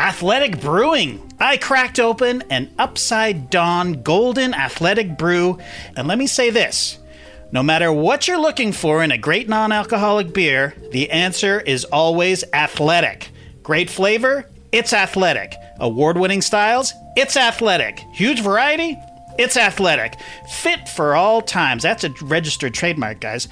Athletic Brewing. I cracked open an upside down golden athletic brew, and let me say this. No matter what you're looking for in a great non alcoholic beer, the answer is always athletic. Great flavor? It's athletic. Award winning styles? It's athletic. Huge variety? It's athletic. Fit for all times. That's a registered trademark, guys.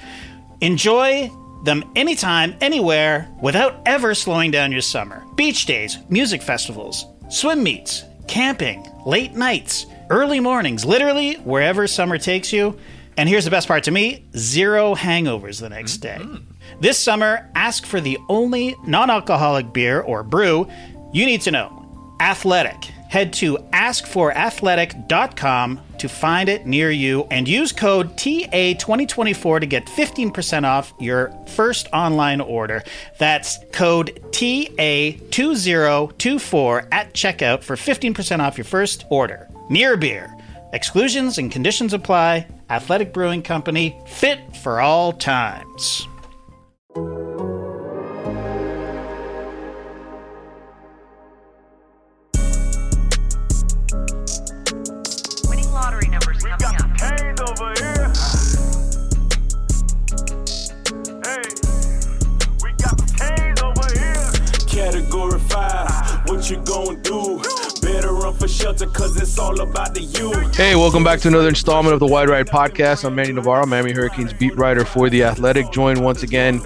Enjoy them anytime, anywhere, without ever slowing down your summer. Beach days, music festivals, swim meets, camping, late nights, early mornings, literally wherever summer takes you. And here's the best part to me zero hangovers the next mm-hmm. day. This summer, ask for the only non alcoholic beer or brew you need to know Athletic. Head to askforathletic.com to find it near you and use code TA2024 to get 15% off your first online order. That's code TA2024 at checkout for 15% off your first order. Near Beer. Exclusions and conditions apply. Athletic Brewing Company, fit for all times. Category 5, what you gonna do? Better run for shelter, cause it's all about the you. Hey, welcome back to another installment of the Wide Ride Podcast. I'm Manny Navarro, Miami Hurricanes beat writer for The Athletic, joined once again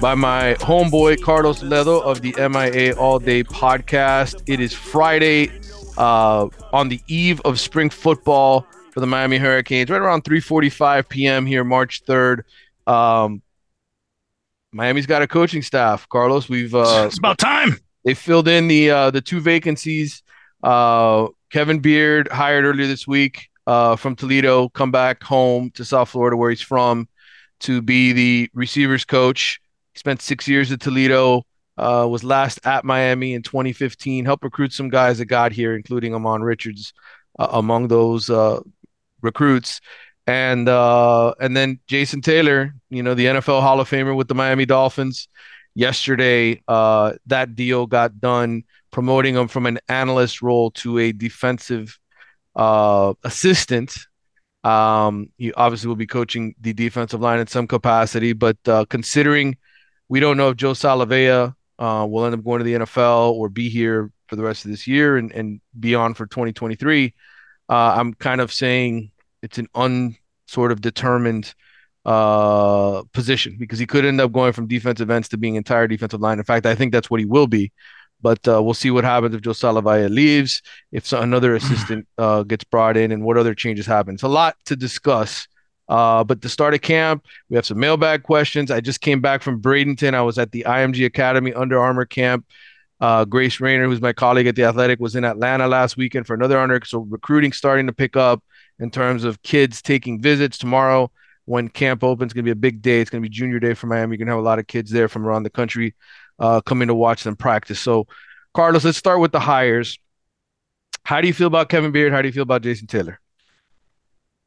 by my homeboy Carlos Ledo of the MIA All Day Podcast. It is Friday uh, on the eve of spring football for the Miami Hurricanes, right around 3:45 p.m. here, March 3rd. Um, Miami's got a coaching staff. Carlos, we've uh, It's about time. they filled in the uh, the two vacancies. Uh, Kevin Beard hired earlier this week uh, from Toledo, come back home to South Florida where he's from to be the receivers coach. He spent six years at Toledo. Uh, was last at Miami in 2015. Helped recruit some guys that got here, including Ahmmon Richards, uh, among those uh, recruits. And uh, and then Jason Taylor, you know, the NFL Hall of Famer with the Miami Dolphins yesterday uh, that deal got done promoting him from an analyst role to a defensive uh, assistant. Um, he obviously will be coaching the defensive line in some capacity but uh, considering we don't know if joe salavea uh, will end up going to the nfl or be here for the rest of this year and, and beyond for 2023 uh, i'm kind of saying it's an unsort of determined uh position because he could end up going from defensive ends to being entire defensive line. In fact, I think that's what he will be. But uh, we'll see what happens if Joe Salave'a leaves, if another assistant uh, gets brought in, and what other changes happen. It's a lot to discuss. Uh, but to start a camp, we have some mailbag questions. I just came back from Bradenton. I was at the IMG Academy Under Armour camp. Uh, Grace Raynor, who's my colleague at the Athletic, was in Atlanta last weekend for another honor. So recruiting starting to pick up in terms of kids taking visits tomorrow when camp opens. It's going to be a big day. It's going to be junior day for Miami. You're going to have a lot of kids there from around the country uh, coming to watch them practice. So, Carlos, let's start with the hires. How do you feel about Kevin Beard? How do you feel about Jason Taylor?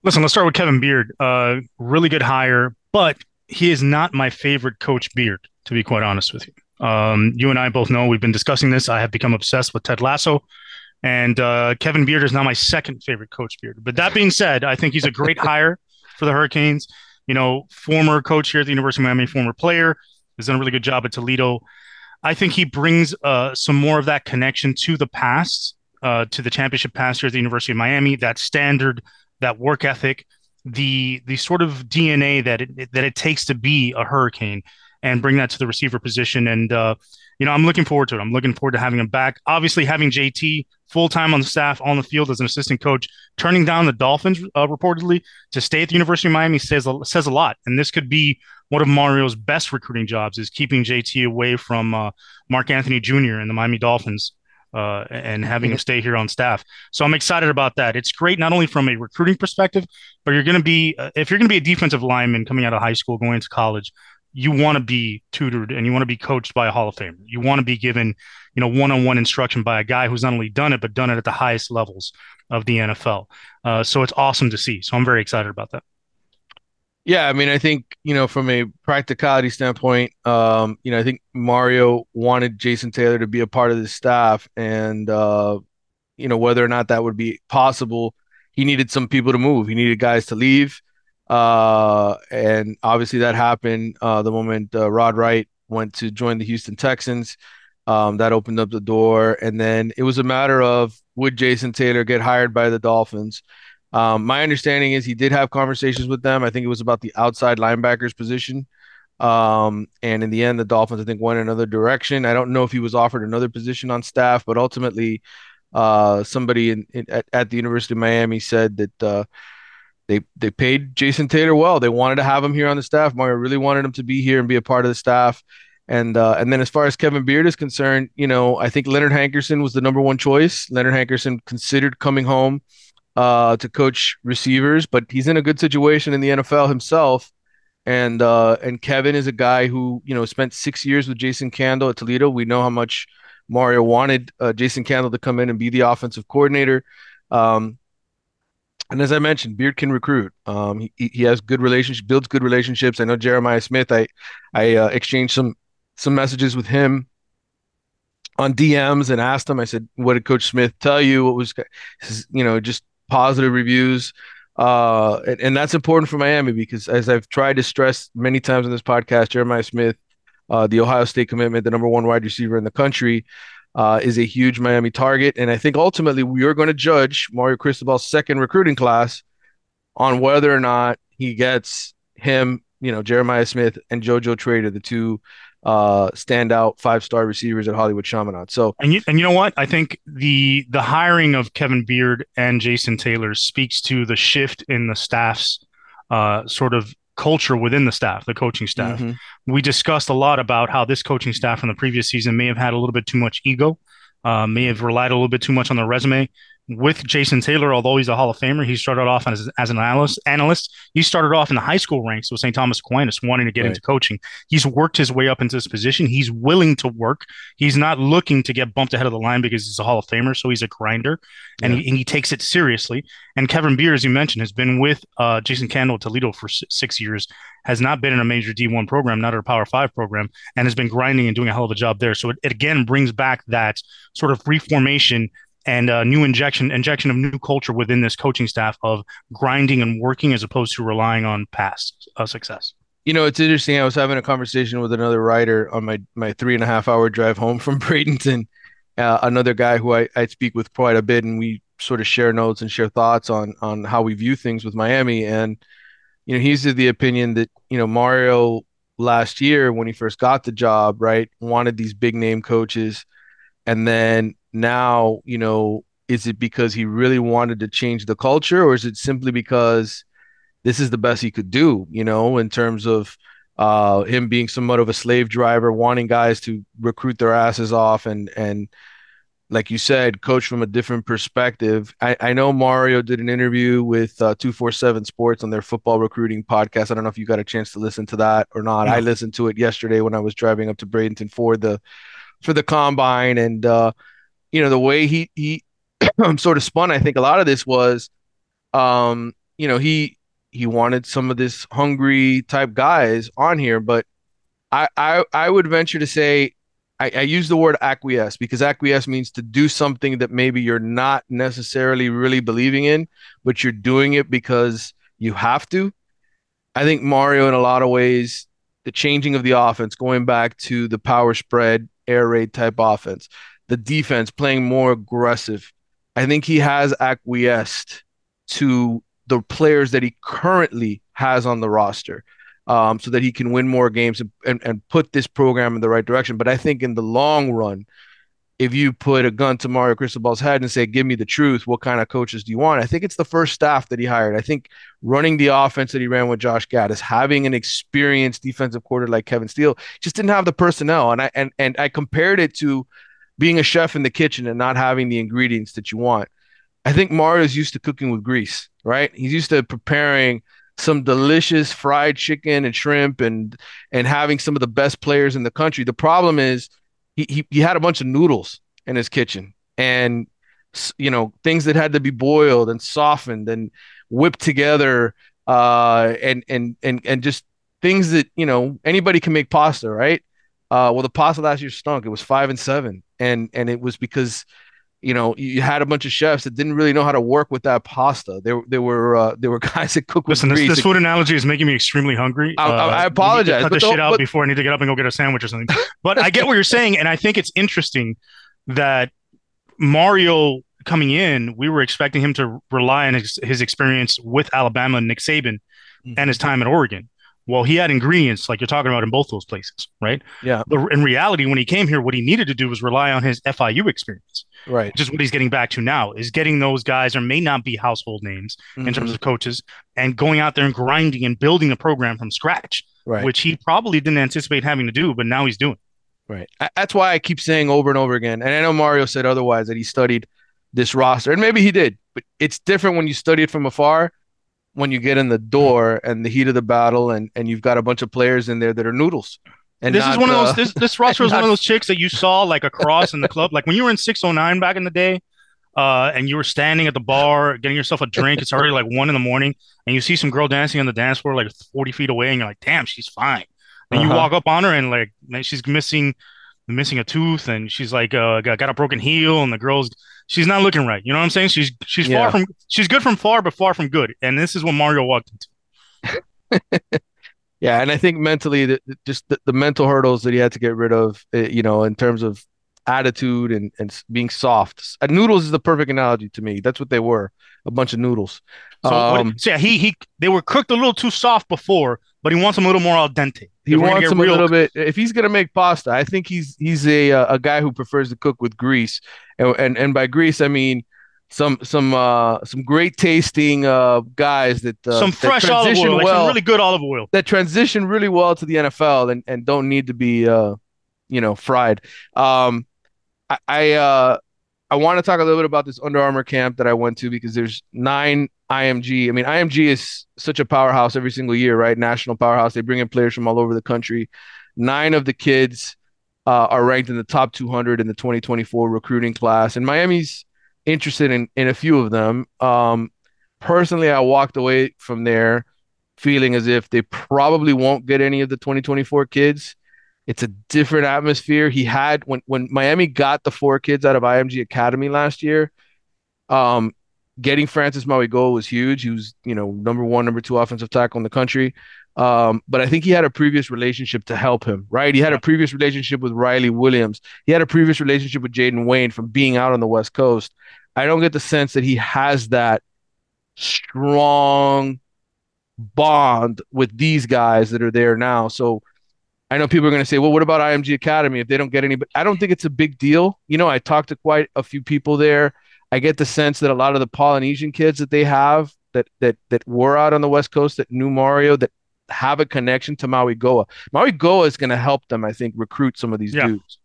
Listen, let's start with Kevin Beard. Uh, really good hire, but he is not my favorite coach Beard, to be quite honest with you. Um, you and I both know we've been discussing this. I have become obsessed with Ted Lasso, and uh, Kevin Beard is now my second favorite coach Beard. But that being said, I think he's a great hire for the Hurricanes. You know, former coach here at the University of Miami, former player, has done a really good job at Toledo. I think he brings uh, some more of that connection to the past, uh, to the championship past here at the University of Miami, that standard, that work ethic, the the sort of DNA that it that it takes to be a Hurricane, and bring that to the receiver position. And uh, you know, I'm looking forward to it. I'm looking forward to having him back. Obviously, having JT full time on the staff on the field as an assistant coach, turning down the Dolphins uh, reportedly to stay at the University of Miami says says a lot. And this could be one of Mario's best recruiting jobs is keeping JT away from uh, Mark Anthony Jr. and the Miami Dolphins. Uh, and having him stay here on staff, so I'm excited about that. It's great not only from a recruiting perspective, but you're going to be uh, if you're going to be a defensive lineman coming out of high school, going to college, you want to be tutored and you want to be coached by a Hall of Famer. You want to be given, you know, one-on-one instruction by a guy who's not only done it but done it at the highest levels of the NFL. Uh, so it's awesome to see. So I'm very excited about that. Yeah, I mean, I think, you know, from a practicality standpoint, um, you know, I think Mario wanted Jason Taylor to be a part of the staff and uh, you know, whether or not that would be possible, he needed some people to move. He needed guys to leave. Uh, and obviously that happened uh, the moment uh, Rod Wright went to join the Houston Texans. Um, that opened up the door. And then it was a matter of would Jason Taylor get hired by the Dolphins? Um, my understanding is he did have conversations with them. I think it was about the outside linebackers position. Um, and in the end, the Dolphins, I think, went another direction. I don't know if he was offered another position on staff, but ultimately, uh, somebody in, in at, at, the University of Miami said that uh, they they paid Jason Taylor well. They wanted to have him here on the staff. Mario really wanted him to be here and be a part of the staff. And uh, and then as far as Kevin Beard is concerned, you know, I think Leonard Hankerson was the number one choice. Leonard Hankerson considered coming home uh, to coach receivers, but he's in a good situation in the NFL himself. And uh, and Kevin is a guy who you know spent six years with Jason Candle at Toledo. We know how much Mario wanted uh, Jason Candle to come in and be the offensive coordinator. Um, and as I mentioned, Beard can recruit. Um, he, he has good relationships, builds good relationships. I know Jeremiah Smith. I I uh, exchanged some some messages with him on DMs and asked him. I said, "What did Coach Smith tell you? What was, you know, just positive reviews?" Uh, and, and that's important for Miami because, as I've tried to stress many times on this podcast, Jeremiah Smith, uh, the Ohio State commitment, the number one wide receiver in the country, uh, is a huge Miami target. And I think ultimately we are going to judge Mario Cristobal's second recruiting class on whether or not he gets him, you know, Jeremiah Smith and JoJo Trader, the two uh, standout five star receivers at Hollywood Chaminade. So and you and you know what? I think the the hiring of Kevin Beard and Jason Taylor speaks to the shift in the staff's uh, sort of culture within the staff, the coaching staff. Mm-hmm. We discussed a lot about how this coaching staff from the previous season may have had a little bit too much ego, uh, may have relied a little bit too much on their resume, with Jason Taylor, although he's a Hall of Famer, he started off as, as an analyst. Analyst, he started off in the high school ranks with St. Thomas Aquinas, wanting to get right. into coaching. He's worked his way up into this position. He's willing to work. He's not looking to get bumped ahead of the line because he's a Hall of Famer, so he's a grinder, and, yeah. he, and he, takes it seriously. And Kevin Beer, as you mentioned, has been with uh, Jason Candle at Toledo for six years, has not been in a major D1 program, not a Power Five program, and has been grinding and doing a hell of a job there. So it, it again brings back that sort of reformation and a new injection injection of new culture within this coaching staff of grinding and working as opposed to relying on past uh, success. You know, it's interesting. I was having a conversation with another writer on my my three and a half hour drive home from Bradenton. Uh, another guy who I, I speak with quite a bit, and we sort of share notes and share thoughts on on how we view things with Miami. And you know, he's of the opinion that you know Mario last year when he first got the job, right, wanted these big name coaches, and then now, you know, is it because he really wanted to change the culture or is it simply because this is the best he could do, you know, in terms of uh, him being somewhat of a slave driver, wanting guys to recruit their asses off and and like you said, coach from a different perspective. I, I know Mario did an interview with uh, 247 Sports on their football recruiting podcast. I don't know if you got a chance to listen to that or not. I listened to it yesterday when I was driving up to Bradenton for the for the combine and uh, you know the way he he sort of spun i think a lot of this was um you know he he wanted some of this hungry type guys on here but i i, I would venture to say I, I use the word acquiesce because acquiesce means to do something that maybe you're not necessarily really believing in but you're doing it because you have to. I think mario in a lot of ways the changing of the offense going back to the power spread air raid type offense the defense playing more aggressive. I think he has acquiesced to the players that he currently has on the roster um, so that he can win more games and, and, and put this program in the right direction. But I think in the long run, if you put a gun to Mario Cristobal's head and say, "Give me the truth. What kind of coaches do you want?" I think it's the first staff that he hired. I think running the offense that he ran with Josh Gattis, having an experienced defensive quarter like Kevin Steele, just didn't have the personnel. And I and and I compared it to being a chef in the kitchen and not having the ingredients that you want. I think Mario's used to cooking with grease, right? He's used to preparing some delicious fried chicken and shrimp and and having some of the best players in the country. The problem is he he, he had a bunch of noodles in his kitchen and you know things that had to be boiled and softened and whipped together uh, and and and and just things that you know anybody can make pasta, right? Uh, well, the pasta last year stunk. It was five and seven, and and it was because you know you had a bunch of chefs that didn't really know how to work with that pasta. There there were uh, there were guys that cook with Listen, this, grease. this food analogy is making me extremely hungry. I- I- I we apologize, Cut this the- shit out but- before I need to get up and go get a sandwich or something. But I get what you're saying, and I think it's interesting that Mario coming in, we were expecting him to rely on his, his experience with Alabama and Nick Saban Mhm. and his time at Oregon. Well, he had ingredients like you're talking about in both those places, right? Yeah. But in reality, when he came here, what he needed to do was rely on his FIU experience, right Just what he's getting back to now. Is getting those guys, or may not be household names in terms Mhm. of coaches, and going out there and grinding and building a program from scratch, right which he probably didn't anticipate having to do, but now he's doing. Right. That's why I keep saying over and over again. And I know Mario said otherwise that he studied this roster, and maybe he did, but it's different when you study it from afar. When you get in the door and the heat of the battle, and and you've got a bunch of players in there that are noodles. And this is not, one of uh, those. This this roster is one of those chicks that you saw like across in the club, like when you were in 609 back in the day, uh, and you were standing at the bar getting yourself a drink. It's already like one in the morning, and you see some girl dancing on the dance floor like 40 feet away, and you're like, "Damn, she's fine." And you Uh-huh. walk up on her, and like man, she's missing missing a tooth, and she's like uh, got, got a broken heel, and the girl's she's not looking right. You know what I'm saying? She's she's Yeah. far from she's good from far, but far from good. And this is what Mario walked into. Yeah, and I think mentally, that just the, the mental hurdles that he had to get rid of, uh, you know, in terms of attitude and and being soft. Uh, noodles is the perfect analogy to me. That's what they were, a bunch of noodles. So, what- Um, so yeah, he he they were cooked a little too soft before, but he wants them a little more al dente. He If we're gonna wants them a little bit. If he's gonna make pasta, I think he's he's a uh, a guy who prefers to cook with grease, and and, and by grease I mean some some uh some great tasting uh guys that uh, some that fresh olive transition oil, like some really good olive oil. that transition really well to the NFL and and don't need to be uh you know fried. Um, I I uh I want to talk a little bit about this Under Armour camp that I went to because there's nine IMG. I mean, IMG is such a powerhouse every single year, right? National powerhouse. They bring in players from all over the country. Nine of the kids uh, are ranked in the top 200 in the 2024 recruiting class, and Miami's interested in in a few of them. Um, personally, I walked away from there feeling as if they probably won't get any of the 2024 kids. It's a different atmosphere. He had when when Miami got the four kids out of IMG Academy last year. Um, getting Francis Mauigoa was huge. He was, you know, number one, number two offensive tackle in the country. Um, but I think he had a previous relationship to help him, right? He had a previous relationship with Riley Williams. He had a previous relationship with Jaden Wayne from being out on the West Coast. I don't get the sense that he has that strong bond with these guys that are there now. So I know people are going to say, well, what about IMG Academy if they don't get any? But I don't think it's a big deal. You know, I talked to quite a few people there. I get the sense that a lot of the Polynesian kids that they have that that that were out on the West Coast that knew Mario that have a connection to Mauigoa. Maui Goa is going to help them, I think, recruit some of these Yeah. dudes.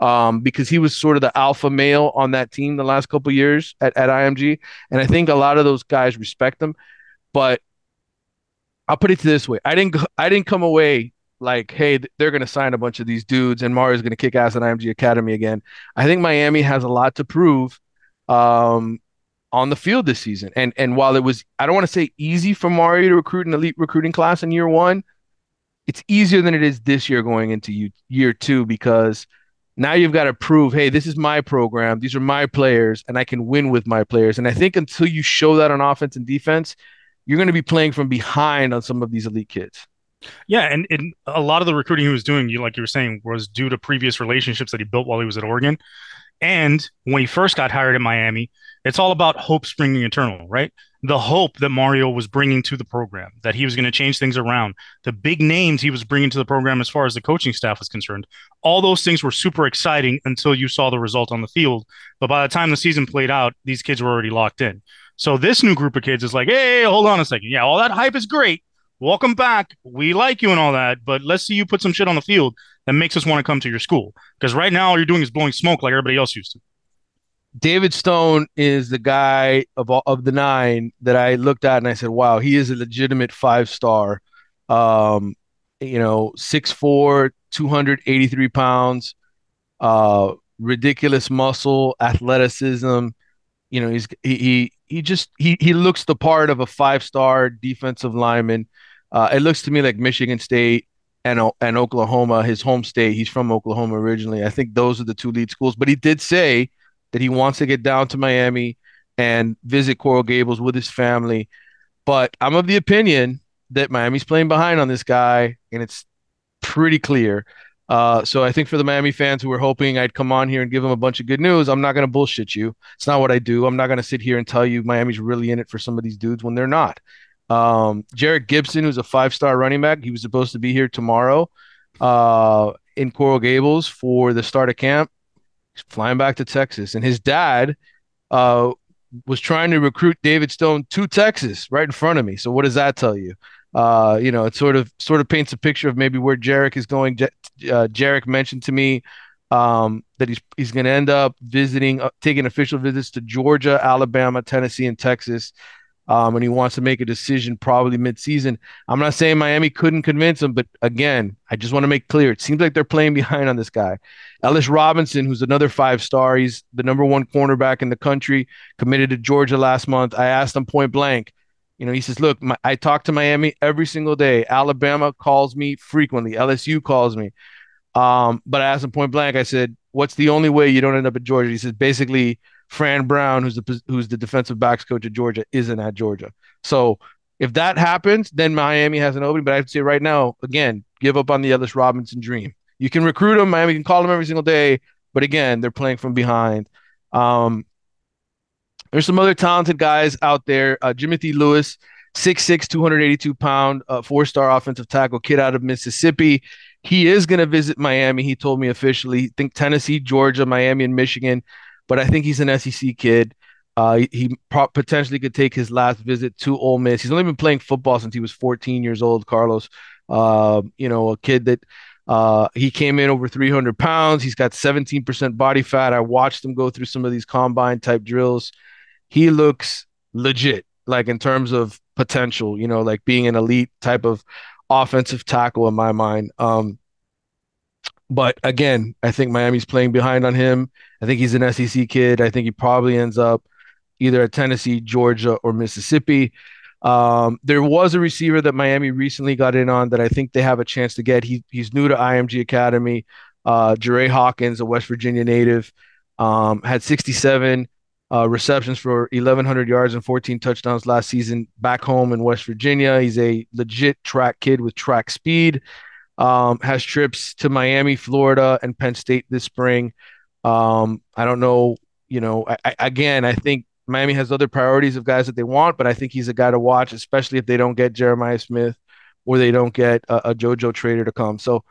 Um, because he was sort of the alpha male on that team the last couple years at, at IMG. And I think a lot of those guys respect him. But I'll put it this way. I didn't I didn't come away like, hey, they're gonna sign a bunch of these dudes and Mario's gonna kick ass at IMG Academy again. I think Miami has a lot to prove um on the field this season. And and while it was I don't want to say easy for Mario to recruit an elite recruiting class in year one, it's easier than it is this year going into year two because now you've got to prove, hey, this is my program, these are my players, and I can win with my players. And I think until you show that on offense and defense, you're going to be playing from behind on some of these elite kids. Yeah, and, and a lot of the recruiting he was doing, you like you were saying, was due to previous relationships that he built while he was at Oregon. And when he first got hired at Miami, it's all about hope springing eternal, right? The hope that Mario was bringing to the program, that he was going to change things around, the big names he was bringing to the program as far as the coaching staff was concerned. All those things were super exciting until you saw the result on the field. But by the time the season played out, these kids were already locked in. So this new group of kids is like, hey, hold on a second. Yeah, all that hype is great. Welcome back. We like you and all that, but let's see you put some shit on the field that makes us want to come to your school. Because right now, all you're doing is blowing smoke like everybody else used to. David Stone is the guy of of the nine that I looked at and I said, "Wow, he is a legitimate five star." Um, you know, 6'4", 283 pounds, uh, ridiculous muscle, athleticism. You know, he's he he, he just he he looks the part of a five star defensive lineman. Uh, it looks to me like Michigan State and and Oklahoma, his home state. He's from Oklahoma originally. I think those are the two lead schools. But he did say that he wants to get down to Miami and visit Coral Gables with his family. But I'm of the opinion that Miami's playing behind on this guy, and it's pretty clear. Uh, so I think for the Miami fans who were hoping I'd come on here and give them a bunch of good news, I'm not going to bullshit you. It's not what I do. I'm not going to sit here and tell you Miami's really in it for some of these dudes when they're not. Um, Jerrick Gibson, who's a five-star running back, he was supposed to be here tomorrow uh, in Coral Gables for the start of camp. He's flying back to Texas, and his dad uh, was trying to recruit David Stone to Texas right in front of me. So what does that tell you? Uh, you know, it sort of sort of paints a picture of maybe where Jerrick is going. J- uh, Jerrick mentioned to me um, that he's he's going to end up visiting, uh, taking official visits to Georgia, Alabama, Tennessee, and Texas. Um, and he wants to make a decision probably midseason. I'm not saying Miami couldn't convince him, but again, I just want to make clear it seems like they're playing behind on this guy. Ellis Robinson, who's another five star, he's the number one cornerback in the country, committed to Georgia last month. I asked him point blank, you know, he says, Look, my, I talk to Miami every single day. Alabama calls me frequently, LSU calls me. Um, but I asked him point blank, I said, What's the only way you don't end up at Georgia? He says, Basically, Fran Brown, who's the who's the defensive backs coach at Georgia, isn't at Georgia. So if that happens, then Miami has an opening. But I have to say right now, again, give up on the Ellis Robinson dream. You can recruit him, Miami can call him every single day, but again, they're playing from behind. Um, there's some other talented guys out there. Uh, Jimothy Lewis, 6'6", 282 pound, uh, four star offensive tackle kid out of Mississippi. He is going to visit Miami. He told me officially. Think Tennessee, Georgia, Miami, and Michigan but I think he's an SEC kid. Uh, he, potentially could take his last visit to Ole Miss. He's only been playing football since he was 14 years old. Carlos, uh, you know, a kid that uh, he came in over 300 pounds. He's got 17% body fat. I watched him go through some of these combine type drills. He looks legit, like in terms of potential. You know, like being an elite type of offensive tackle in my mind. Um, but again, I think Miami's playing behind on him. I think he's an SEC kid. I think he probably ends up either at Tennessee, Georgia, or Mississippi. Um, there was a receiver that Miami recently got in on that I think they have a chance to get. He, he's new to IMG Academy. Uh, Hawkins, a West Virginia native, um, had 67 uh, receptions for 1,100 yards and 14 touchdowns last season back home in West Virginia. He's a legit track kid with track speed um, has trips to Miami, Florida, and Penn State this spring. Um, I don't know, you know, I, I, again, I think Miami has other priorities of guys that they want, but I think he's a guy to watch, especially if they don't get Jeremiah Smith or they don't get a, a JoJo Trader to come. So,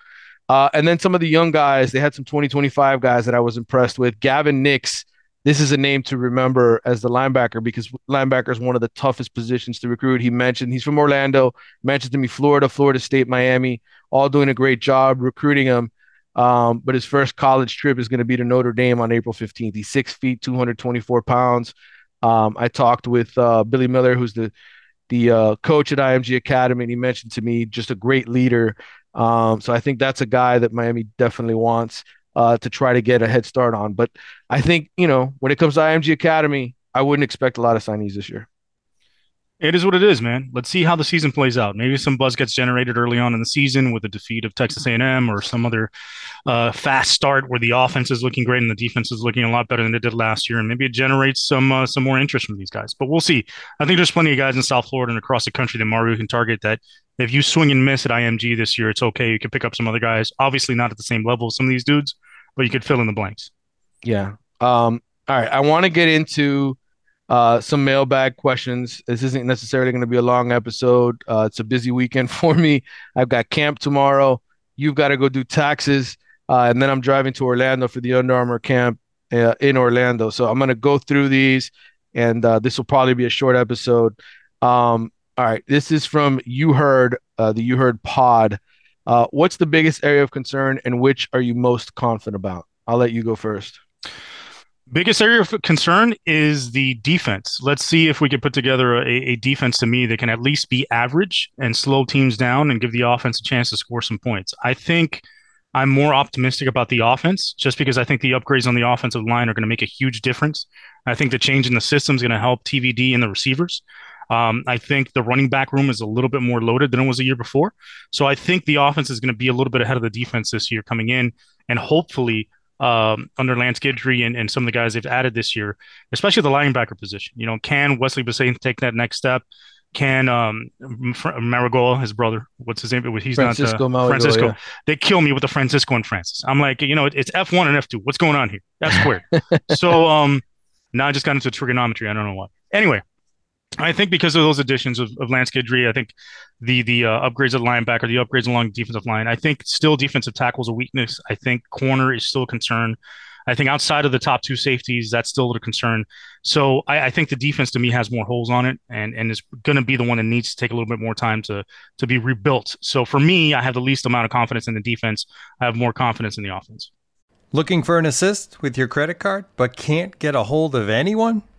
uh, and then some of the young guys, they had some 2025 guys that I was impressed with. Gavin Nix, this is a name to remember as the linebacker because linebacker is one of the toughest positions to recruit. He mentioned he's from Orlando, mentioned to me Florida, Florida State, Miami all doing a great job recruiting him. Um, but his first college trip is going to be to Notre Dame on April 15th. He's six feet, 224 pounds. Um, I talked with uh, Billy Miller, who's the the uh, coach at IMG Academy, and he mentioned to me just a great leader. Um, so I think that's a guy that Miami definitely wants uh, to try to get a head start on. But I think you know when it comes to IMG Academy, I wouldn't expect a lot of signees this year. It is what it is, man. Let's see how the season plays out. Maybe some buzz gets generated early on in the season with a defeat of Texas A&M or some other uh, fast start where the offense is looking great and the defense is looking a lot better than it did last year, and maybe it generates some uh, some more interest from these guys. But we'll see. I think there's plenty of guys in South Florida and across the country that Mario can target. That if you swing and miss at IMG this year, it's okay. You can pick up some other guys. Obviously, not at the same level as some of these dudes, but you could fill in the blanks. Yeah. Um, all right. I want to get into uh, some mailbag questions. This isn't necessarily going to be a long episode. Uh, it's a busy weekend for me. I've got camp tomorrow. You've got to go do taxes. Uh, and then I'm driving to Orlando for the Under Armour camp uh, in Orlando. So I'm going to go through these, and uh, this will probably be a short episode. Um, all right. This is from You Heard, uh, the You Heard pod. Uh, what's the biggest area of concern, and which are you most confident about? I'll let you go first. Biggest area of concern is the defense. Let's see if we can put together a, a, defense to me that can at least be average and slow teams down and give the offense a chance to score some points. I think I'm more optimistic about the offense just because I think the upgrades on the offensive line are going to make a huge difference. I think the change in the system is going to help TVD and the receivers. Um, I think the running back room is a little bit more loaded than it was a year before. So I think the offense is going to be a little bit ahead of the defense this year coming in, and hopefully um, under Lance Guidry and, and some of the guys they've added this year, especially the linebacker position. You know, can Wesley Bissainthe take that next step? Can um Marigola, his brother, what's his name? He's Francisco not uh, Maragola, Francisco. yeah. They kill me with the Francisco and Francis. I'm like, you know, it's F one and F two. What's going on here? F squared. so um, now I just got into trigonometry. I don't know why. Anyway, I think because of those additions of, of Lance Guidry, I think the the uh, upgrades at linebacker, the upgrades along the defensive line, I think still defensive tackle is a weakness. I think corner is still a concern. I think outside of the top two safeties, that's still a concern. So I, I think the defense to me has more holes on it, and and is going to be the one that needs to take a little bit more time to to be rebuilt. So for me, I have the least amount of confidence in the defense. I have more confidence in the offense. Looking for an assist with your credit card, but can't get a hold of anyone?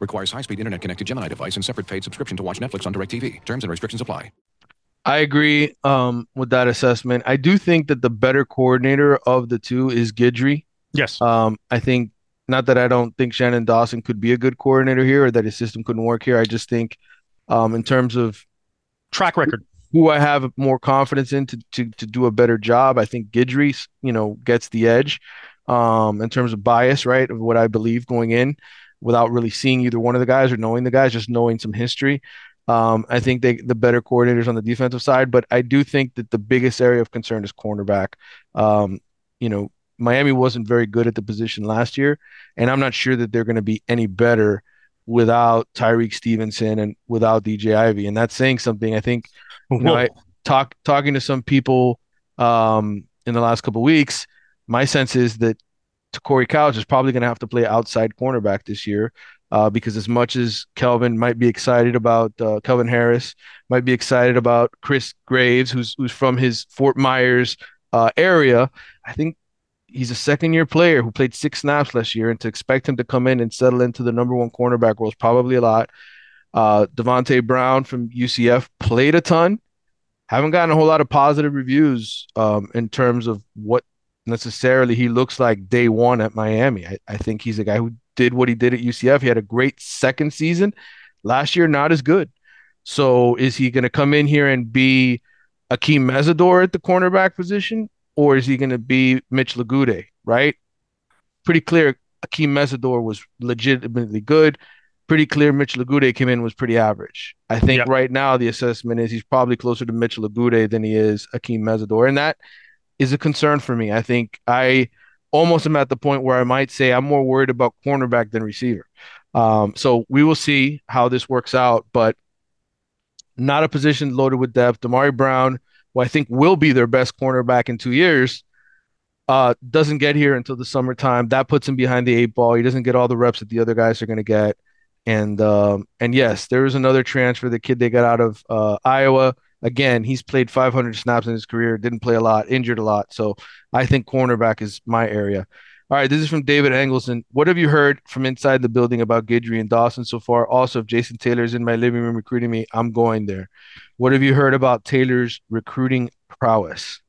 Requires high speed internet connected Gemini device and separate paid subscription to watch Netflix on DirecTV. Terms and restrictions apply. I agree um, with that assessment. I do think that the better coordinator of the two is Guidry. Yes. Um, I think not that I don't think Shannon Dawson could be a good coordinator here or that his system couldn't work here. I just think um, in terms of Track record. who I have more confidence in to, to, to do a better job, I think Guidry, you know, gets the edge um, in terms of bias, right, of what I believe going in without really seeing either one of the guys or knowing the guys, just knowing some history. Um, I think they the better coordinators on the defensive side, but I do think that the biggest area of concern is cornerback. Um, you know, Miami wasn't very good at the position last year, and I'm not sure that they're going to be any better without Tyrique Stevenson and without DJ Ivey. And that's saying something. I think you know, I talk talking to some people um, in the last couple of weeks. My sense is that Corey Couch is probably going to have to play outside cornerback this year uh, because as much as Kelvin might be excited about uh, Kelvin Harris, might be excited about Chris Graves, who's who's from his Fort Myers uh, area, I think he's a second year player who played six snaps last year, and to expect him to come in and settle into the number one cornerback role is probably a lot. Uh, Davonte Brown from UCF played a ton. Haven't gotten a whole lot of positive reviews um, in terms of what necessarily he looks like day one at Miami. I, I think he's a guy who did what he did at UCF. He had a great second season. Last year, not as good. So is he going to come in here and be Akheem Mesidor at the cornerback position, or is he going to be Mitchell Agude? Right? Pretty clear. Akheem Mesidor was legitimately good. Pretty clear. Mitchell Agude came in was pretty average. I think Yep. right now the assessment is he's probably closer to Mitchell Agude than he is Akheem Mesidor, and that is a concern for me. I think I almost am at the point where I might say I'm more worried about cornerback than receiver. Um, so we will see how this works out, but not a position loaded with depth. Damari Brown, who I think will be their best cornerback in two years, uh, doesn't get here until the summertime. That puts him behind the eight ball. He doesn't get all the reps that the other guys are going to get. And um, and yes, there is another transfer, the kid they got out of uh, Iowa. Again, he's played 500 snaps in his career, didn't play a lot, injured a lot. So I think cornerback is my area. All right, this is from David Engelson. What have you heard from inside the building about Guidry and Dawson so far? Also, if Jason Taylor's in my living room recruiting me, I'm going there. What have you heard about Taylor's recruiting prowess?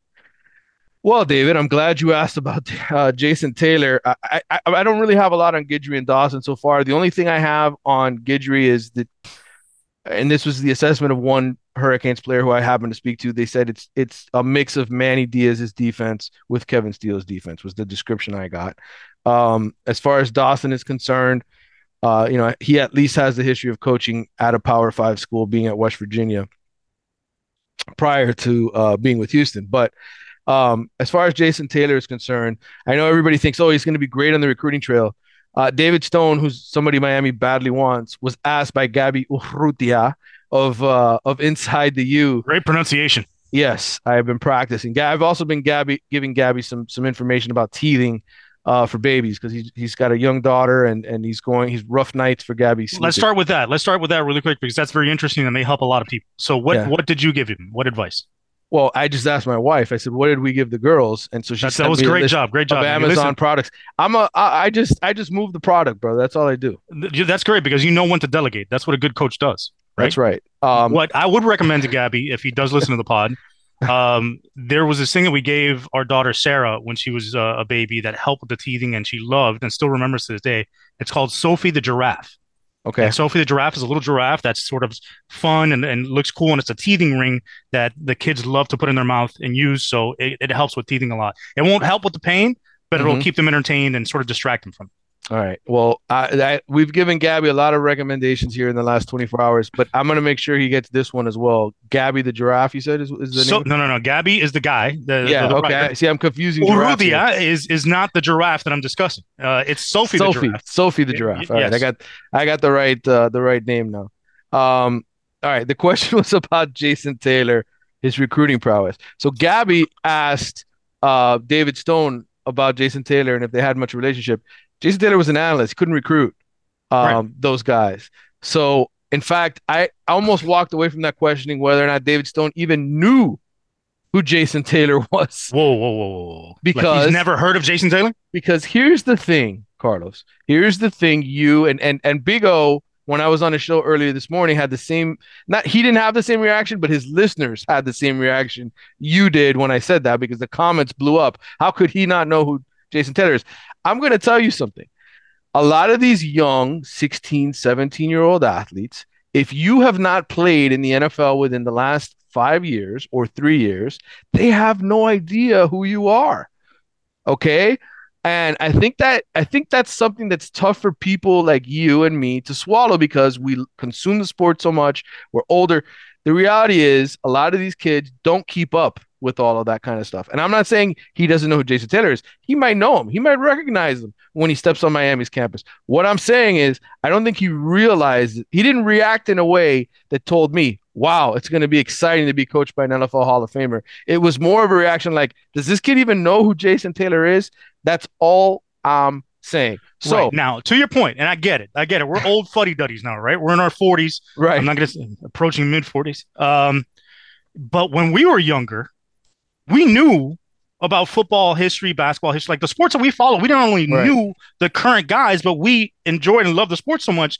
Well, David, I'm glad you asked about uh, Jason Taylor. I, I I don't really have a lot on Guidry and Dawson so far. The only thing I have on Guidry is that, and this was the assessment of one Hurricanes player who I happened to speak to. They said it's it's a mix of Manny Diaz's defense with Kevin Steele's defense was the description I got. Um, as far as Dawson is concerned, uh, you know he at least has the history of coaching at a Power Five school, being at West Virginia prior to uh, being with Houston. But um, as far as Jason Taylor is concerned, I know everybody thinks, oh, he's going to be great on the recruiting trail. Uh, David Stone, who's somebody Miami badly wants, was asked by Gabby Urrutia of uh, of Inside the U. Great pronunciation. Yes, I have been practicing. I've also been Gabby giving Gabby some some information about teething uh, for babies because he's he's got a young daughter and and he's going he's rough nights for Gabby. Let's start with that. Let's start with that really quick because that's very interesting and may help a lot of people. So what Yeah. what did you give him? What advice? Well, I just asked my wife. I said, "What did we give the girls?" And so she That- that was me a great job, great job. Amazon Listen. products. I'm a I, I just I just move the product, bro. That's all I do. Th- That's great because you know when to delegate. That's what a good coach does. Right? That's right. Um, what I would recommend to Gabby if he does listen to the pod, um, there was this thing that we gave our daughter Sarah when she was uh, a baby that helped with the teething and she loved and still remembers to this day. It's called Sophie the giraffe. Okay. And Sophie the giraffe is a little giraffe that's sort of fun and, and looks cool, and it's a teething ring that the kids love to put in their mouth and use. So it, it helps with teething a lot. It won't help with the pain, but it'll Mhm. keep them entertained and sort of distract them from. it. All right. Well, I, I, we've given Gabby a lot of recommendations here in the last 24 hours, but I'm going to make sure he gets this one as well. Gabby the giraffe, you said is, is the So name? no, no, no. Gabby is the guy. The, yeah. the- the- okay. right, See, I'm confusing. Urrutia is is not the giraffe that I'm discussing. Uh, it's Sophie, the giraffe. Sophie the giraffe. All right. I got I got the right uh, the right name now. Um. All right. The question was about Jason Taylor, his recruiting prowess. So Gabby asked uh, David Stone about Jason Taylor and if they had much relationship. Jason Taylor was an analyst. He couldn't recruit um, Right. those guys. So in fact, I almost walked away from that questioning whether or not David Stone even knew who Jason Taylor was. Whoa, whoa, whoa, whoa! whoa. Like, Because- he's never heard of Jason Taylor. because here's the thing, Carlos. Here's the thing. You and and and Big O, when I was on the show earlier this morning, had the same. Not he didn't have the same reaction, but his listeners had the same reaction you did when I said that because the comments blew up. How could he not know who Jason Taylor is? I'm going to tell you something. A lot of these young 16, 17 year old athletes, if you have not played in the NFL within the last five years or three years, they have no idea who you are. Okay. And I think that I think that's something that's tough for people like you and me to swallow because we consume the sport so much. We're older. The reality is a lot of these kids don't keep up with all of that kind of stuff. And I'm not saying he doesn't know who Jason Taylor is. He might know him. He might recognize him when he steps on Miami's campus. What I'm saying is I don't think he realized he didn't react in a way that told me, wow, it's going to be exciting to be coached by an NFL Hall of Famer. It was more of a reaction like, does this kid even know who Jason Taylor is? That's all I'm saying. So right. now, to your point, and I get it, I get it. We're old fuddy duddies now, right? We're in our forties. right. I'm not going to approaching mid forties. Um, but when we were younger, we knew about football history, basketball history, like the sports that we follow. We not only Right. knew the current guys, but we enjoyed and loved the sport so much.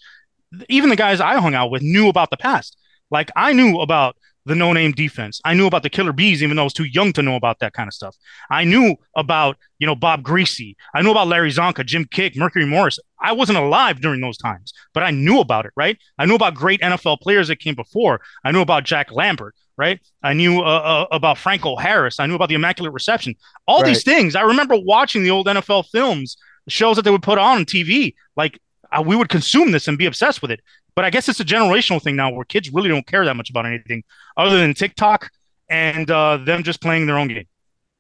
even the guys I hung out with knew about the past. Like I knew about the no name defense. I knew about the killer bees, even though I was too young to know about that kind of stuff. I knew about, you know, Bob Griese. I knew about Larry Csonka, Jim Kiick, Mercury Morris. I wasn't alive during those times, but I knew about it, right? I knew about great NFL players that came before. I knew about Jack Lambert, right? I knew uh, uh, about Franco Harris. I knew about the Immaculate Reception. All these things. I remember watching the old NFL films, shows that they would put on TV. Like uh, we would consume this and be obsessed with it. But I guess it's a generational thing now where kids really don't care that much about anything other than TikTok and uh, them just playing their own game.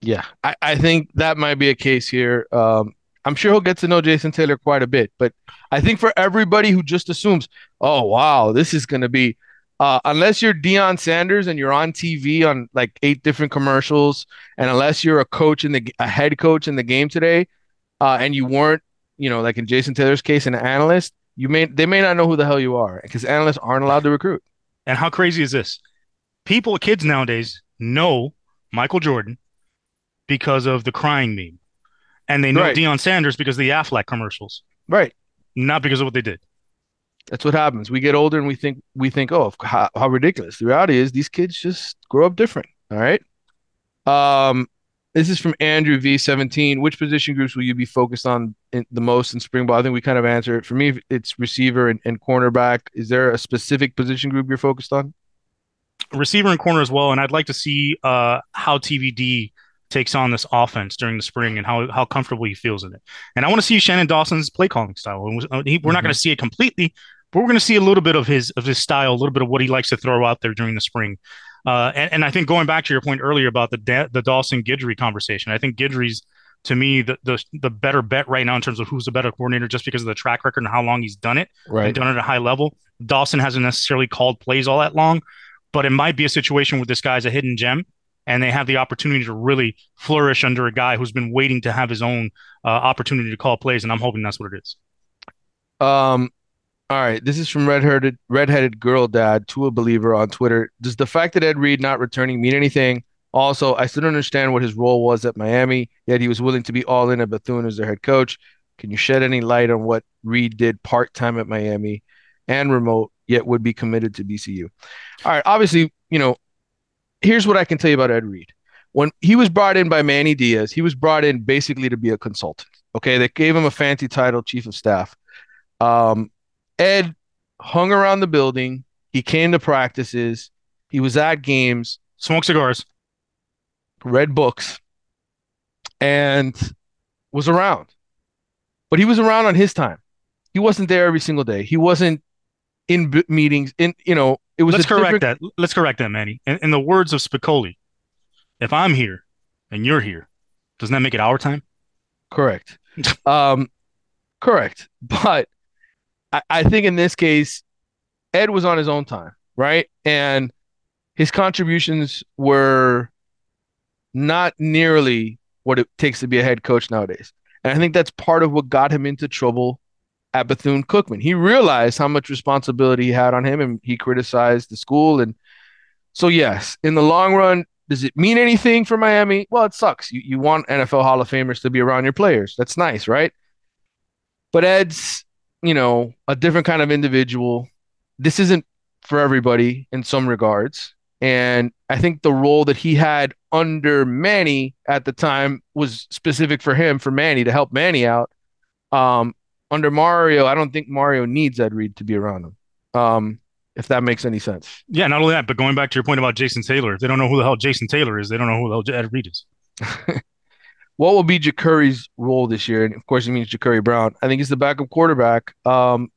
Yeah, I, I think that might be a case here. Um, I'm sure he'll get to know Jason Taylor quite a bit, but I think for everybody who just assumes, oh wow, this is going to be, uh, unless you're Deion Sanders and you're on TV on like eight different commercials, and unless you're a coach in the a head coach in the game today, uh, and you weren't, you know, like in Jason Taylor's case, an analyst, you may they may not know who the hell you are because analysts aren't allowed to recruit. And how crazy is this? People, kids nowadays know Michael Jordan because of the crying meme, and they know Right. Deion Sanders because of the Aflac commercials, Right. not because of what they did. That's what happens. We get older and we think we think, oh, how, how ridiculous. The reality is these kids just grow up different. All right. Um, this is from Andrew V17. Which position groups will you be focused on in, the most in spring ball? I think we kind of answered it. For me, it's receiver and, and cornerback. Is there a specific position group you're focused on? receiver and corner as well. And I'd like to see uh, how TVD takes on this offense during the spring and how how comfortable he feels in it. And I want to see Shannon Dawson's play calling style. And uh, We're not going to see it completely, but we're going to see a little bit of his of his style, a little bit of what he likes to throw out there during the spring. Uh, and, and I think going back to your point earlier about the Da- the Dawson Guidry conversation, I think Guidry's to me the, the the better bet right now in terms of who's the better coordinator just because of the track record and how long he's done it Right. and done it at a high level. Dawson hasn't necessarily called plays all that long, but it might be a situation where this guy's a hidden gem and they have the opportunity to really flourish under a guy who's been waiting to have his own uh, opportunity to call plays. And I'm hoping that's what it is. Um, all right. This is from redheaded redheaded girl dad to a believer on Twitter. Does the fact that Ed Reed not returning mean anything? Also, I still don't understand what his role was at Miami, yet he was willing to be all in at Bethune as their head coach. Can you shed any light on what Reed did part time at Miami and remote, yet would be committed to BCU? All right. Obviously, you know, here's what I can tell you about Ed Reed. When he was brought in by Manny Diaz, he was brought in basically to be a consultant. Okay. They gave him a fancy title, chief of staff. Um, Ed hung around the building. He came to practices. He was at games, Smoked cigars. read books, and was around. But he was around on his time. He wasn't there every single day. He wasn't in b- meetings. In you know, it was Let's correct different- that. Let's correct that, Manny. In, in the words of Spicoli, if I'm here and you're here, doesn't that make it our time? Correct. um, correct. But I, I think in this case, Ed was on his own time, right? And his contributions were not nearly what it takes to be a head coach nowadays. And I think that's part of what got him into trouble at Bethune Cookman. He realized how much responsibility he had on him and he criticized the school. And so, yes, in the long run, does it mean anything for Miami? Well, it sucks. You, you want NFL Hall of Famers to be around your players. That's nice, right? But Ed's, you know, a different kind of individual. This isn't for everybody in some regards. And I think the role that he had under Manny at the time was specific for him, for Manny to help Manny out. Um, under Mario, I don't think Mario needs Ed Reed to be around him. Um, if that makes any sense. Yeah, not only that, but going back to your point about Jason Taylor, if they don't know who the hell Jason Taylor is, they don't know who the hell Ed Reed is. What will be Jacurri's role this year? And of course, he means Jacurri Brown. I think he's the backup quarterback. Um,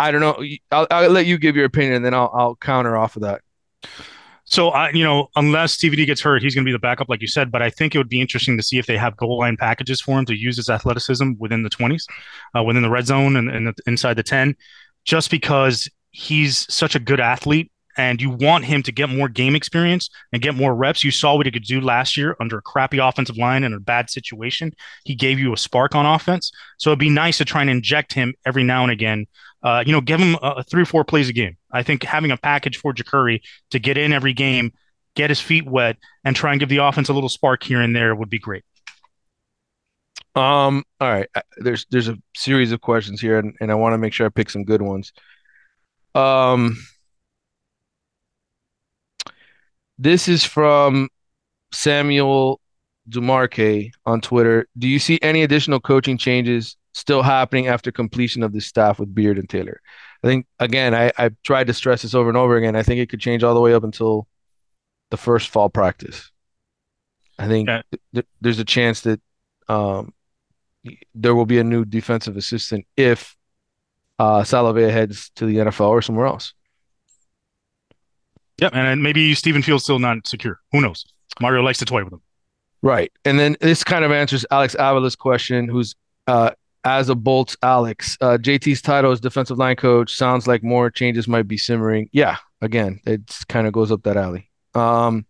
I don't know. I'll, I'll let you give your opinion, and then I'll, I'll counter off of that. So you know, unless TVD gets hurt, he's going to be the backup, like you said. But I think it would be interesting to see if they have goal line packages for him to use his athleticism within the twenties, uh, within the red zone and, and the, inside the ten, just because he's such a good athlete, and you want him to get more game experience and get more reps. You saw what he could do last year under a crappy offensive line in a bad situation. He gave you a spark on offense, so it'd be nice to try and inject him every now and again. Uh, you know, give him uh, three or four plays a game. I think having a package for Jacurri to get in every game, get his feet wet, and try and give the offense a little spark here and there would be great. Um. All right. There's there's a series of questions here, and, and I want to make sure I pick some good ones. Um. This is from Samuel Dumarque on Twitter. Do you see any additional coaching changes still happening after completion of the staff with Beard and Taylor? I think again, I I've tried to stress this over and over again. I think it could change all the way up until the first fall practice. I think Yeah. th- th- there's a chance that um, there will be a new defensive assistant if uh, Salave'a heads to the NFL or somewhere else. Yep, and maybe Stephen Field's still not secure. Who knows? Mario likes to toy with him. Right. And then this kind of answers Alex Avila's question, who's uh, as a Bolts Alex. Uh, JT's title as defensive line coach sounds like more changes might be simmering. Yeah, again, it kind of goes up that alley. Um,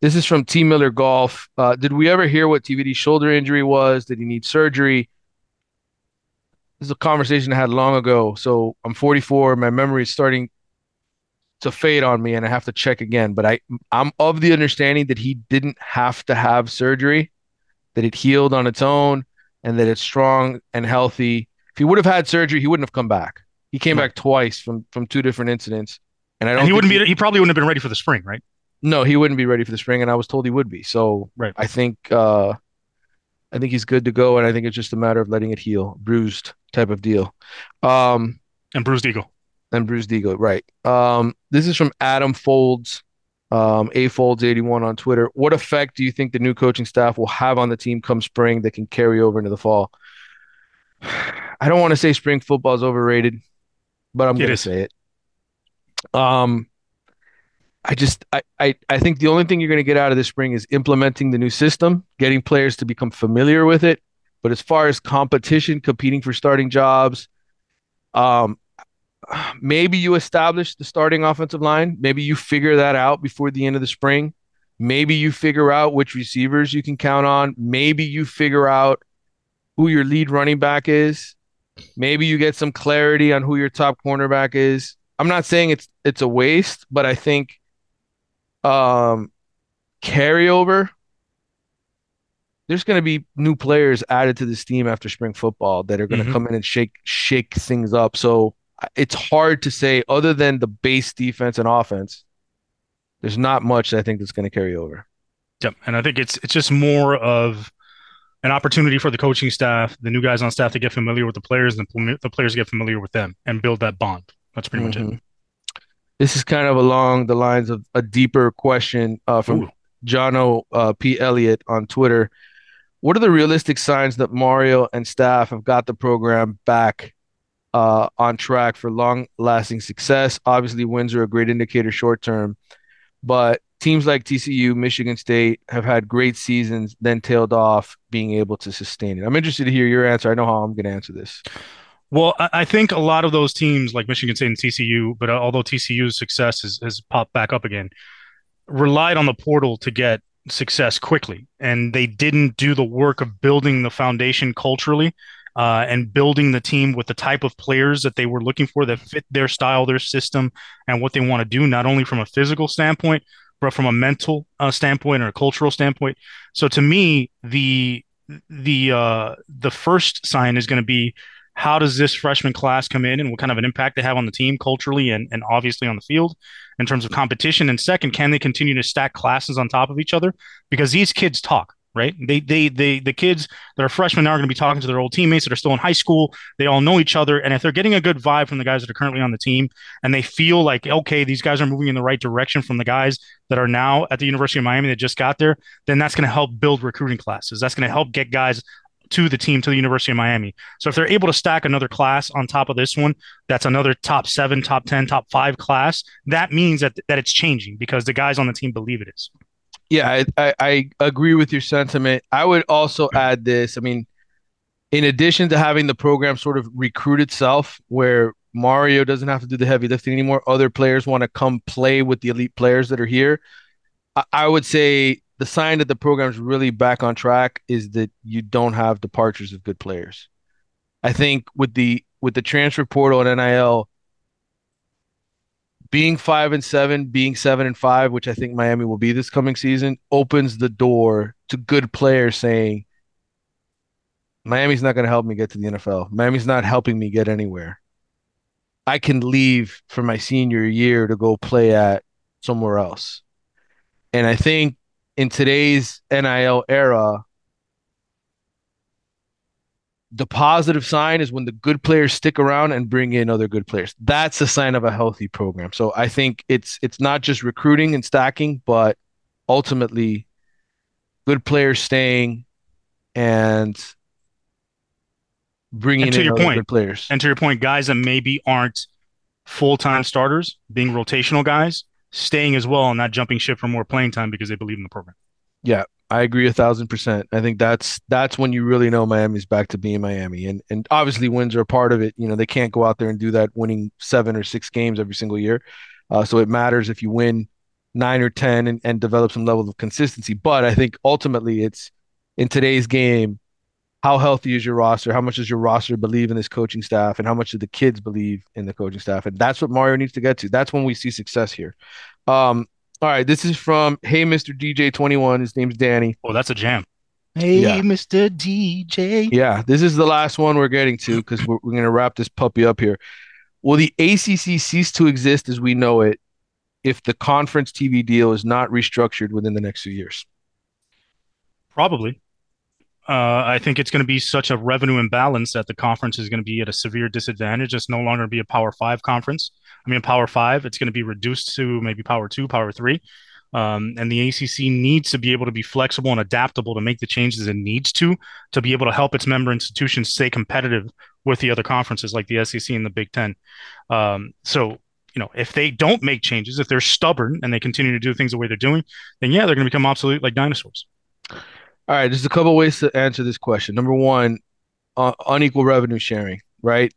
this is from T Miller Golf. Uh, did we ever hear what TVD's shoulder injury was? Did he need surgery? This is a conversation I had long ago. So I'm 44. My memory is starting to fade on me, and I have to check again. But I, I'm of the understanding that he didn't have to have surgery, that it healed on its own, and that it's strong and healthy. If he would have had surgery, he wouldn't have come back. He came back twice from from two different incidents, and I don't. And he wouldn't be. He probably wouldn't have been ready for the spring, right? no, he wouldn't be ready for the spring, and I was told he would be. So Right. I think uh, I think he's good to go, and I think it's just a matter of letting it heal, bruised type of deal. Um, And bruised eagle. and bruised ego, right? Um, this is from Adam Folds, um, A Folds eighty one on Twitter. What effect do you think the new coaching staff will have on the team come spring that can carry over into the fall? I don't want to say spring football is overrated, but I'm going to say it. Um, I just I, I I think the only thing you're going to get out of this spring is implementing the new system, getting players to become familiar with it. But as far as competition, competing for starting jobs, um, maybe you establish the starting offensive line. Maybe you figure that out before the end of the spring. Maybe you figure out which receivers you can count on. Maybe you figure out who your lead running back is. Maybe you get some clarity on who your top cornerback is. I'm not saying it's it's a waste, but I think um carryover there's going to be new players added to this team after spring football that are going to Mhm. come in and shake shake things up. So it's hard to say other than the base defense and offense. There's not much I think that's going to carry over. Yep. And I think it's it's just more of an opportunity for the coaching staff, the new guys on staff to get familiar with the players, and the players get familiar with them and build that bond. That's pretty much it. Mhm. This is kind of along the lines of a deeper question uh, from Ooh. Jono uh, P. Elliott on Twitter. What are the realistic signs that Mario and staff have got the program back uh, on track for long-lasting success? Obviously, wins are a great indicator short term, but teams like TCU, Michigan State have had great seasons, then tailed off, being able to sustain it. I'm interested to hear your answer. I know how I'm going to answer this. Well, I, I think a lot of those teams like Michigan State and TCU, but uh, although TCU's success has, has popped back up again, relied on the portal to get success quickly. And they didn't do the work of building the foundation culturally uh, and building the team with the type of players that they were looking for that fit their style, their system, and what they want to do, not only from a physical standpoint, but from a mental uh, standpoint or a cultural standpoint. So to me, the the uh, the first sign is going to be how does this freshman class come in and what kind of an impact they have on the team culturally and, and obviously on the field in terms of competition? And second can they continue to stack classes on top of each other? Because these kids talk right they they they the kids that are freshmen are going to be talking to their old teammates that are still in high school they all know each other and if they're getting a good vibe from the guys that are currently on the team and they feel like okay these guys are moving in the right direction from the guys that are now at the university of miami that just got there then that's going to help build recruiting classes that's going to help get guys to the team to the University of Miami. So if they're able to stack another class on top of this one, that's another top seven, top ten, top five class. That means that that it's changing because the guys on the team believe it is. Yeah, I, I, I agree with your sentiment. I would also add this. I mean, in addition to having the program sort of recruit itself, where Mario doesn't have to do the heavy lifting anymore, other players want to come play with the elite players that are here. I, I would say the sign that the program's really back on track is that you don't have departures of good players. I think with the with the transfer portal and NIL being five and seven, being seven and five, which I think Miami will be this coming season, opens the door to good players saying, Miami's not going to help me get to the NFL. Miami's not helping me get anywhere. I can leave for my senior year to go play at somewhere else. And I think in today's NIL era, the positive sign is when the good players stick around and bring in other good players. That's a sign of a healthy program. So I think it's it's not just recruiting and stacking, but ultimately good players staying and bringing And to in your other point, good players. And to your point, guys that maybe aren't full time starters, being rotational guys, staying as well and not jumping ship for more playing time because they believe in the program. Yeah, I agree a thousand percent. I think that's that's when you really know Miami's back to being Miami, and and obviously wins are a part of it. You know, they can't go out there and do that, winning seven or six games every single year. Uh, so it matters if you win nine or ten and, and develop some level of consistency. But I think ultimately it's in today's game, how healthy is your roster? How much does your roster believe in this coaching staff, and how much do the kids believe in the coaching staff? And that's what Mario needs to get to. That's when we see success here. Um, all right, this is from Hey Mr. DJ twenty one. His name's Danny. Oh, that's a jam. Hey, Yeah. Mr. DJ. Yeah, this is the last one we're getting to because we're, we're going to wrap this puppy up here. Will the ACC cease to exist as we know it if the conference TV deal is not restructured within the next few years? Probably. Uh, I think it's going to be such a revenue imbalance that the conference is going to be at a severe disadvantage. It's no longer be a Power Five conference. I mean, Power Five, it's going to be reduced to maybe Power Two, Power Three. Um, and the ACC needs to be able to be flexible and adaptable to make the changes it needs to to be able to help its member institutions stay competitive with the other conferences like the SEC and the Big Ten. Um, so, you know, if they don't make changes, if they're stubborn and they continue to do things the way they're doing, then yeah, they're going to become obsolete like dinosaurs. All right, there's a couple ways to answer this question. Number one, uh, unequal revenue sharing, right?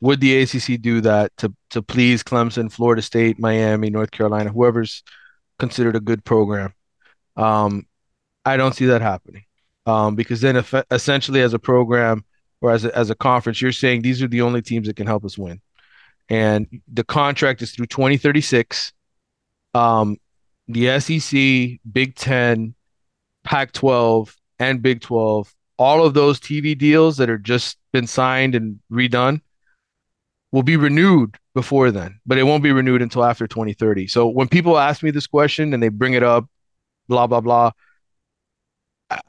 Would the ACC do that to to please Clemson, Florida State, Miami, North Carolina, whoever's considered a good program? Um, I don't see that happening um, because then eff- essentially, as a program or as a, as a conference, you're saying these are the only teams that can help us win, and the contract is through 2036. Um, the SEC, Big Ten, Pac 12 and Big 12, all of those TV deals that are just been signed and redone will be renewed before then, but it won't be renewed until after 2030. So when people ask me this question and they bring it up, blah, blah, blah, I,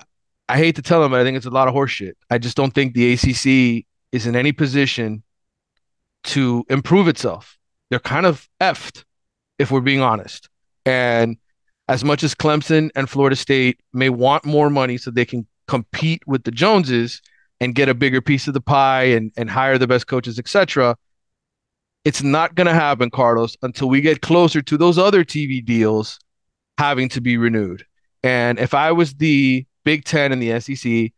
I hate to tell them, but I think it's a lot of horseshit. I just don't think the ACC is in any position to improve itself. They're kind of effed, if we're being honest. And as much as Clemson and Florida State may want more money so they can compete with the Joneses and get a bigger piece of the pie and, and hire the best coaches, etc., it's not going to happen, Carlos, until we get closer to those other TV deals having to be renewed. And if I was the Big Ten and the SEC,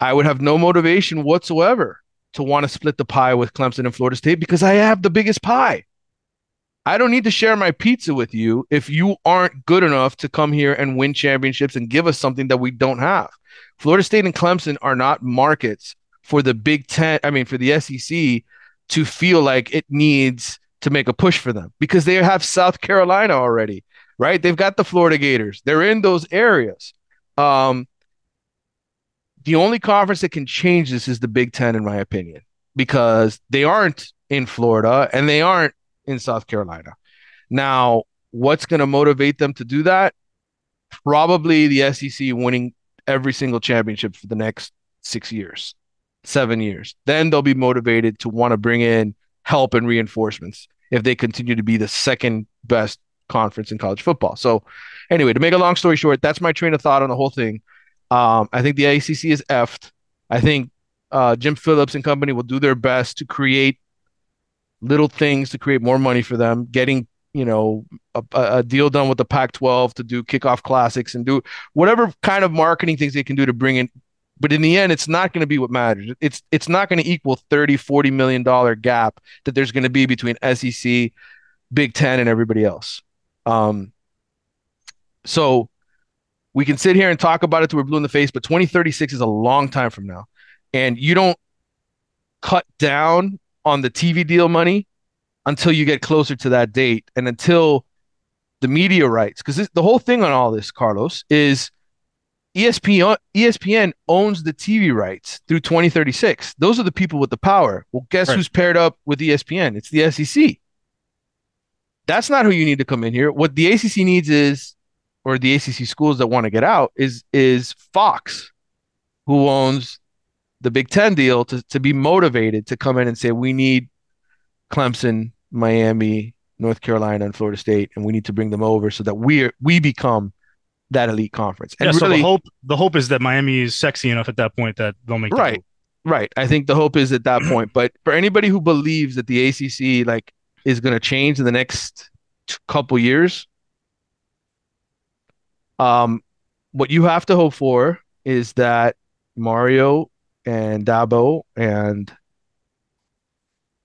I would have no motivation whatsoever to want to split the pie with Clemson and Florida State because I have the biggest pie. I don't need to share my pizza with you if you aren't good enough to come here and win championships and give us something that we don't have. Florida State and Clemson are not markets for the Big Ten, I mean, for the SEC to feel like it needs to make a push for them because they have South Carolina already, right? They've got the Florida Gators, they're in those areas. Um, the only conference that can change this is the Big Ten, in my opinion, because they aren't in Florida and they aren't in South Carolina. Now, what's going to motivate them to do that? Probably the SEC winning every single championship for the next six years, seven years. Then they'll be motivated to want to bring in help and reinforcements if they continue to be the second best conference in college football. So, anyway, to make a long story short, that's my train of thought on the whole thing. Um, I think the ACC is effed. I think uh, Jim Phillips and company will do their best to create little things to create more money for them, getting you know a, a deal done with the Pac-12 to do kickoff classics and do whatever kind of marketing things they can do to bring in. But in the end, it's not going to be what matters. It's it's not going to equal 30, 40 million dollar gap that there's going to be between SEC, Big Ten, and everybody else. Um, so we can sit here and talk about it till we're blue in the face, but 2036 is a long time from now. And you don't cut down on the TV deal money until you get closer to that date and until the media rights. Because the whole thing on all this, Carlos, is ESPN ESPN owns the TV rights through 2036. Those are the people with the power. Well, guess Right. who's paired up with ESPN? It's the SEC. That's not who you need to come in here. What the ACC needs is, or the ACC schools that want to get out is is Fox, who owns the Big Ten deal, to to be motivated to come in and say we need Clemson, Miami, North Carolina, and Florida State, and we need to bring them over so that we are, we become that elite conference. And yeah, so the hope the hope is that Miami is sexy enough at that point that they'll make right, right. I think the hope is at that point. But for anybody who believes that the ACC like is going to change in the next couple years, um, what you have to hope for is that Mario and Dabo and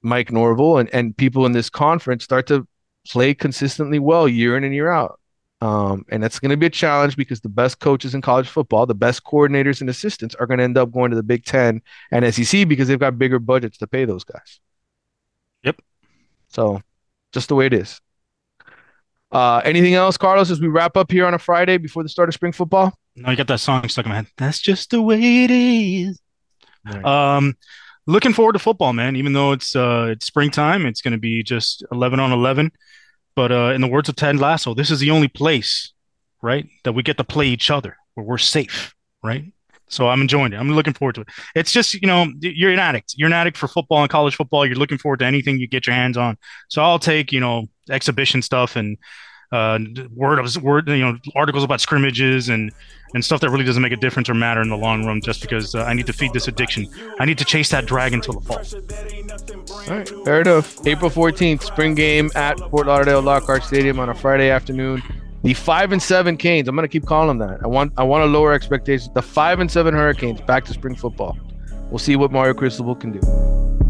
Mike Norvell and, and people in this conference start to play consistently well year in and year out. Um, and that's going to be a challenge because the best coaches in college football, the best coordinators and assistants are going to end up going to the Big Ten and SEC because they've got bigger budgets to pay those guys. Yep. So just the way it is. Uh, anything else, Carlos, as we wrap up here on a Friday before the start of spring football? No, you got that song stuck in my head. That's just the way it is. Um, looking forward to football, man. Even though it's uh it's springtime, it's going to be just eleven on eleven. But uh, in the words of Ted Lasso, this is the only place, right, that we get to play each other where we're safe, right? So I'm enjoying it. I'm looking forward to it. It's just you know you're an addict. You're an addict for football and college football. You're looking forward to anything you get your hands on. So I'll take you know exhibition stuff and uh, word of word you know articles about scrimmages and and stuff that really doesn't make a difference or matter in the long run. Just because uh, I need to feed this addiction. I need to chase that dragon till the fall. All right, fair enough. April 14th, spring game at Fort Lauderdale Lockhart Stadium on a Friday afternoon. The five and seven Canes. I'm gonna keep calling them that. I want I want to lower expectations. The five and seven Hurricanes back to spring football. We'll see what Mario Cristobal can do.